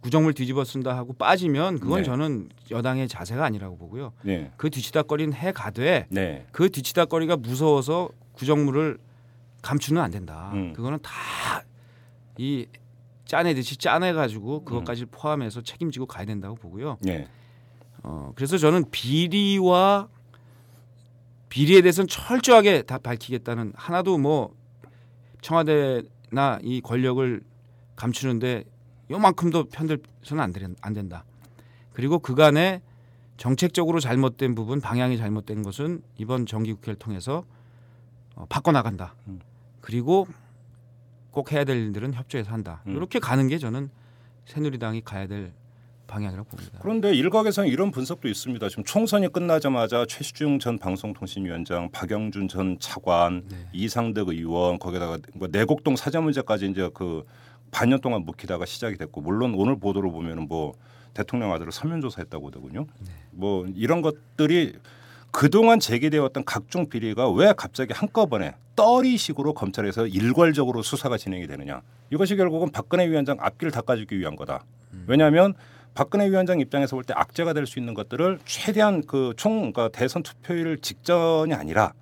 구정물 뒤집어 쓴다 하고 빠지면 그건 네. 저는 여당의 자세가 아니라고 보고요. 네. 그 뒤치다거리는 해 가되 네. 그 뒤치다거리가 무서워서 구정물을 감추는 안 된다. 음. 그거는 다 이 짜내듯이 짜내 가지고 그것까지 포함해서 책임지고 가야 된다고 보고요. 네. 어, 그래서 저는 비리와 비리에 대해서는 철저하게 다 밝히겠다는 하나도 뭐 청와대나 이 권력을 감추는데 요만큼도 편들서는 안, 된- 안 된다. 그리고 그간에 정책적으로 잘못된 부분, 방향이 잘못된 것은 이번 정기국회를 통해서 어, 바꿔나간다. 음. 그리고 꼭 해야 될 일들은 협조해서 한다. 음. 이렇게 가는 게 저는 새누리당이 가야 될 방향이라고 봅니다. 그런데 일각에서는 이런 분석도 있습니다. 지금 총선이 끝나자마자 최시중 전 방송통신위원장, 박영준 전 차관, 네. 이상득 의원 거기다가 뭐 내곡동 사저 문제까지 이제 그 반년 동안 묵히다가 시작이 됐고 물론 오늘 보도를 보면은 뭐 대통령 아들을 서면 조사했다고 하더군요. 뭐 이런 것들이 그동안 제기되었던 각종 비리가 왜 갑자기 한꺼번에 떨이식으로 검찰에서 일괄적으로 수사가 진행이 되느냐. 이것이 결국은 박근혜 위원장 앞길을 닦아주기 위한 거다. 왜냐하면 박근혜 위원장 입장에서 볼 때 악재가 될 수 있는 것들을 최대한 그 총 그러니까 대선 투표일 직전이 아니라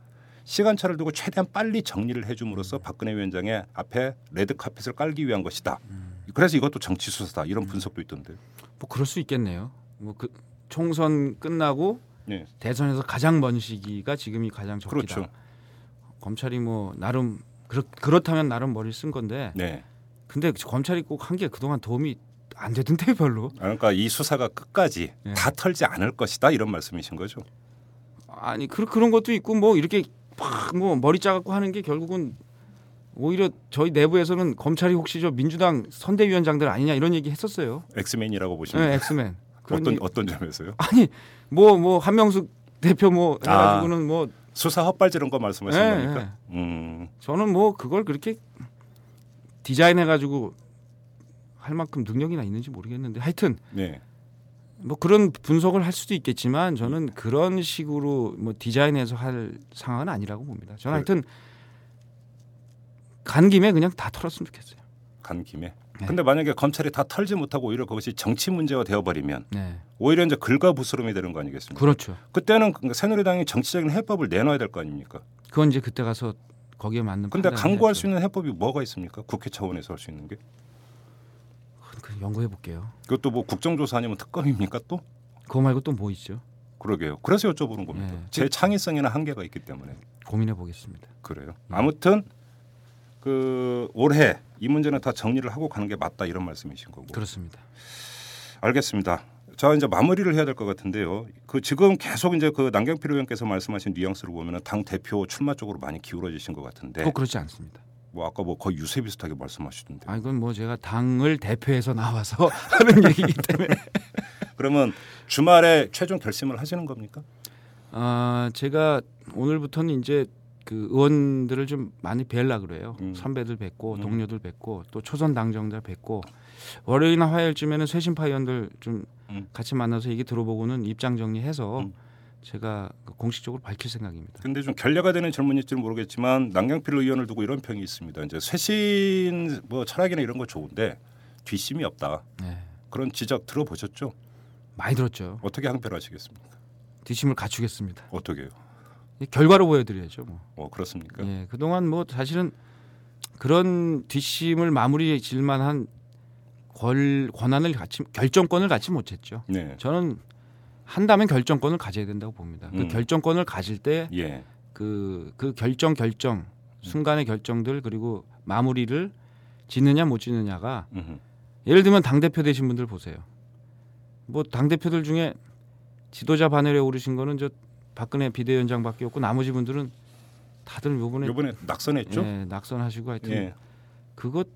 시간차를 두고 최대한 빨리 정리를 해줌으로써 박근혜 위원장의 앞에 레드 카펫을 깔기 위한 것이다. 그래서 이것도 정치 수사다 이런 분석도 있던데. 뭐 그럴 수 있겠네요. 뭐 그 총선 끝나고 네, 대선에서 가장 먼 시기가 지금이 가장 적기다. 그렇죠. 검찰이 뭐 나름 그렇, 그렇다면 나름 머리를 쓴 건데 네. 근데 검찰이 꼭 한 게 그동안 도움이 안 되던데 별로. 아, 그러니까 이 수사가 끝까지 네. 다 털지 않을 것이다 이런 말씀이신 거죠. 아니 그, 그런 것도 있고 뭐 이렇게 팍뭐 머리 짜갖고 하는 게 결국은 오히려 저희 내부에서는 검찰이 혹시 저 민주당 선대위원장들 아니냐 이런 얘기 했었어요. 엑스맨이라고 보시면 네, 엑스맨. 그런 어떤 어떤 점에서요? 아니 뭐 뭐 한명숙 대표 뭐 아. 해가지고는 뭐 수사 헛발질한 거 말씀하시는 네, 겁니까? 네. 음, 저는 뭐 그걸 그렇게 디자인해가지고 할 만큼 능력이나 있는지 모르겠는데 하여튼 네. 뭐 그런 분석을 할 수도 있겠지만 저는 그런 식으로 뭐 디자인해서 할 상황은 아니라고 봅니다. 저는 하여튼 간 김에 그냥 다 털었으면 좋겠어요. 간 김에. 네. 근데 만약에 검찰이 다 털지 못하고 오히려 그것이 정치 문제가 되어버리면 네, 오히려 이제 긁어부스럼이 되는 거 아니겠습니까? 그렇죠. 그때는 그 새누리당이 정치적인 해법을 내놔야 될 거 아닙니까? 그건 이제 그때 가서 거기에 맞는. 근데 강구할 해야죠. 수 있는 해법이 뭐가 있습니까? 국회 차원에서 할 수 있는 게그 연구해 볼게요. 그것도 뭐 국정조사 아니면 특검입니까 또? 그거 말고 또 뭐 있죠? 그러게요. 그래서 여쭤보는 겁니다. 네. 제 창의성에는 한계가 있기 때문에 고민해 보겠습니다. 그래요. 음. 아무튼 그 올해 이 문제는 다 정리를 하고 가는 게 맞다 이런 말씀이신 거고. 그렇습니다. 알겠습니다. 자 이제 마무리를 해야 될 것 같은데요. 그 지금 계속 이제 그 남경필 의원께서 말씀하신 뉘앙스를 보면은 당 대표 출마 쪽으로 많이 기울어지신 것 같은데. 꼭 그렇지 않습니다. 뭐 아까 뭐 거의 유세 비슷하게 말씀하시던데. 아 이건 뭐 제가 당을 대표해서 나와서 (laughs) 하는 얘기이기 때문에. (laughs) 그러면 주말에 최종 결심을 하시는 겁니까? 아 제가 오늘부터는 이제 그 의원들을 좀 많이 뵈려 그래요. 음. 선배들 뵙고 음. 동료들 뵙고 또 초선 당정자 뵙고 월요일이나 화요일쯤에는 쇄신파 의원들 좀 음. 같이 만나서 얘기 들어보고는 입장 정리해서 음. 제가 그 공식적으로 밝힐 생각입니다. 근데 좀 결례가 되는 질문일지는 모르겠지만 남경필 의원을 두고 이런 평이 있습니다. 이제 쇄신 뭐 철학이나 이런 거 좋은데 뒷심이 없다. 네. 그런 지적 들어보셨죠? 많이 들었죠. 어떻게 항변하시겠습니까? 뒷심을 갖추겠습니다. 어떻게요? 결과로 보여드려야죠. 뭐. 어 그렇습니까? 예, 그동안 뭐 사실은 그런 뒷심을 마무리 질만한 권, 권한을 갖지 결정권을 갖지 못했죠. 네. 저는 한다면 결정권을 가져야 된다고 봅니다. 그 음. 결정권을 가질 때 예. 그그 결정 결정 순간의 결정들 그리고 마무리를 짓느냐 못 짓느냐가 음흠. 예를 들면 당 대표 되신 분들 보세요. 뭐 당 대표들 중에 지도자 반열에 오르신 거는 저 박근혜 비대위원장밖에 없고 나머지 분들은 다들 요번에 이번에 낙선했죠? 예, 낙선하시고 하여튼 예. 그것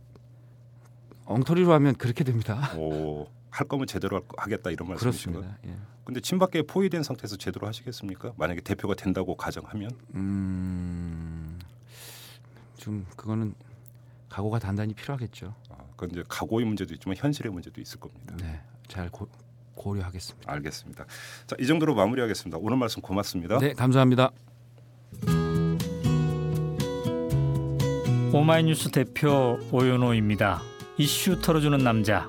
엉터리로 하면 그렇게 됩니다. 오, 할 거면 제대로 하겠다 이런 말씀이신가요? 그렇습니다. 예. 근데 친박계에 포위된 상태에서 제대로 하시겠습니까? 만약에 대표가 된다고 가정하면 음, 좀 그거는 각오가 단단히 필요하겠죠. 아, 그건 이제 각오의 문제도 있지만 현실의 문제도 있을 겁니다. 네, 잘 고, 고려하겠습니다. 알겠습니다. 자, 이 정도로 마무리하겠습니다. 오늘 말씀 고맙습니다. 네, 감사합니다. 오마이뉴스 대표 오연호입니다. 이슈 털어주는 남자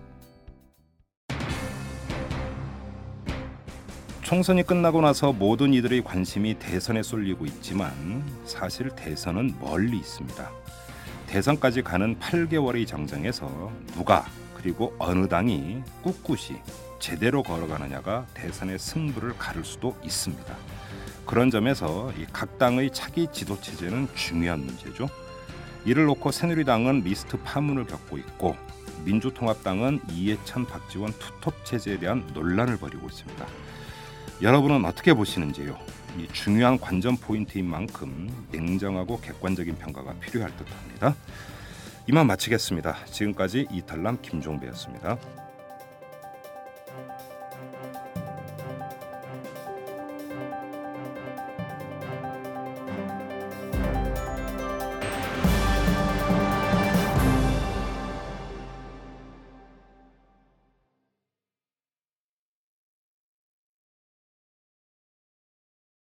총선이 끝나고 나서 모든 이들의 관심이 대선에 쏠리고 있지만 사실 대선은 멀리 있습니다. 대선까지 가는 8개월의 정정에서 누가 그리고 어느 당이 꿋꿋이 제대로 걸어가느냐가 대선의 승부를 가를 수도 있습니다. 그런 점에서 이 각 당의 차기 지도 체제는 중요한 문제죠. 이를 놓고 새누리당은 리스트 파문을 겪고 있고 민주통합당은 이해찬 박지원 투톱 체제에 대한 논란을 벌이고 있습니다. 여러분은 어떻게 보시는지요? 이 중요한 관전 포인트인 만큼 냉정하고 객관적인 평가가 필요할 듯합니다. 이만 마치겠습니다. 지금까지 이털남 김종배였습니다.